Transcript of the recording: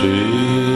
see.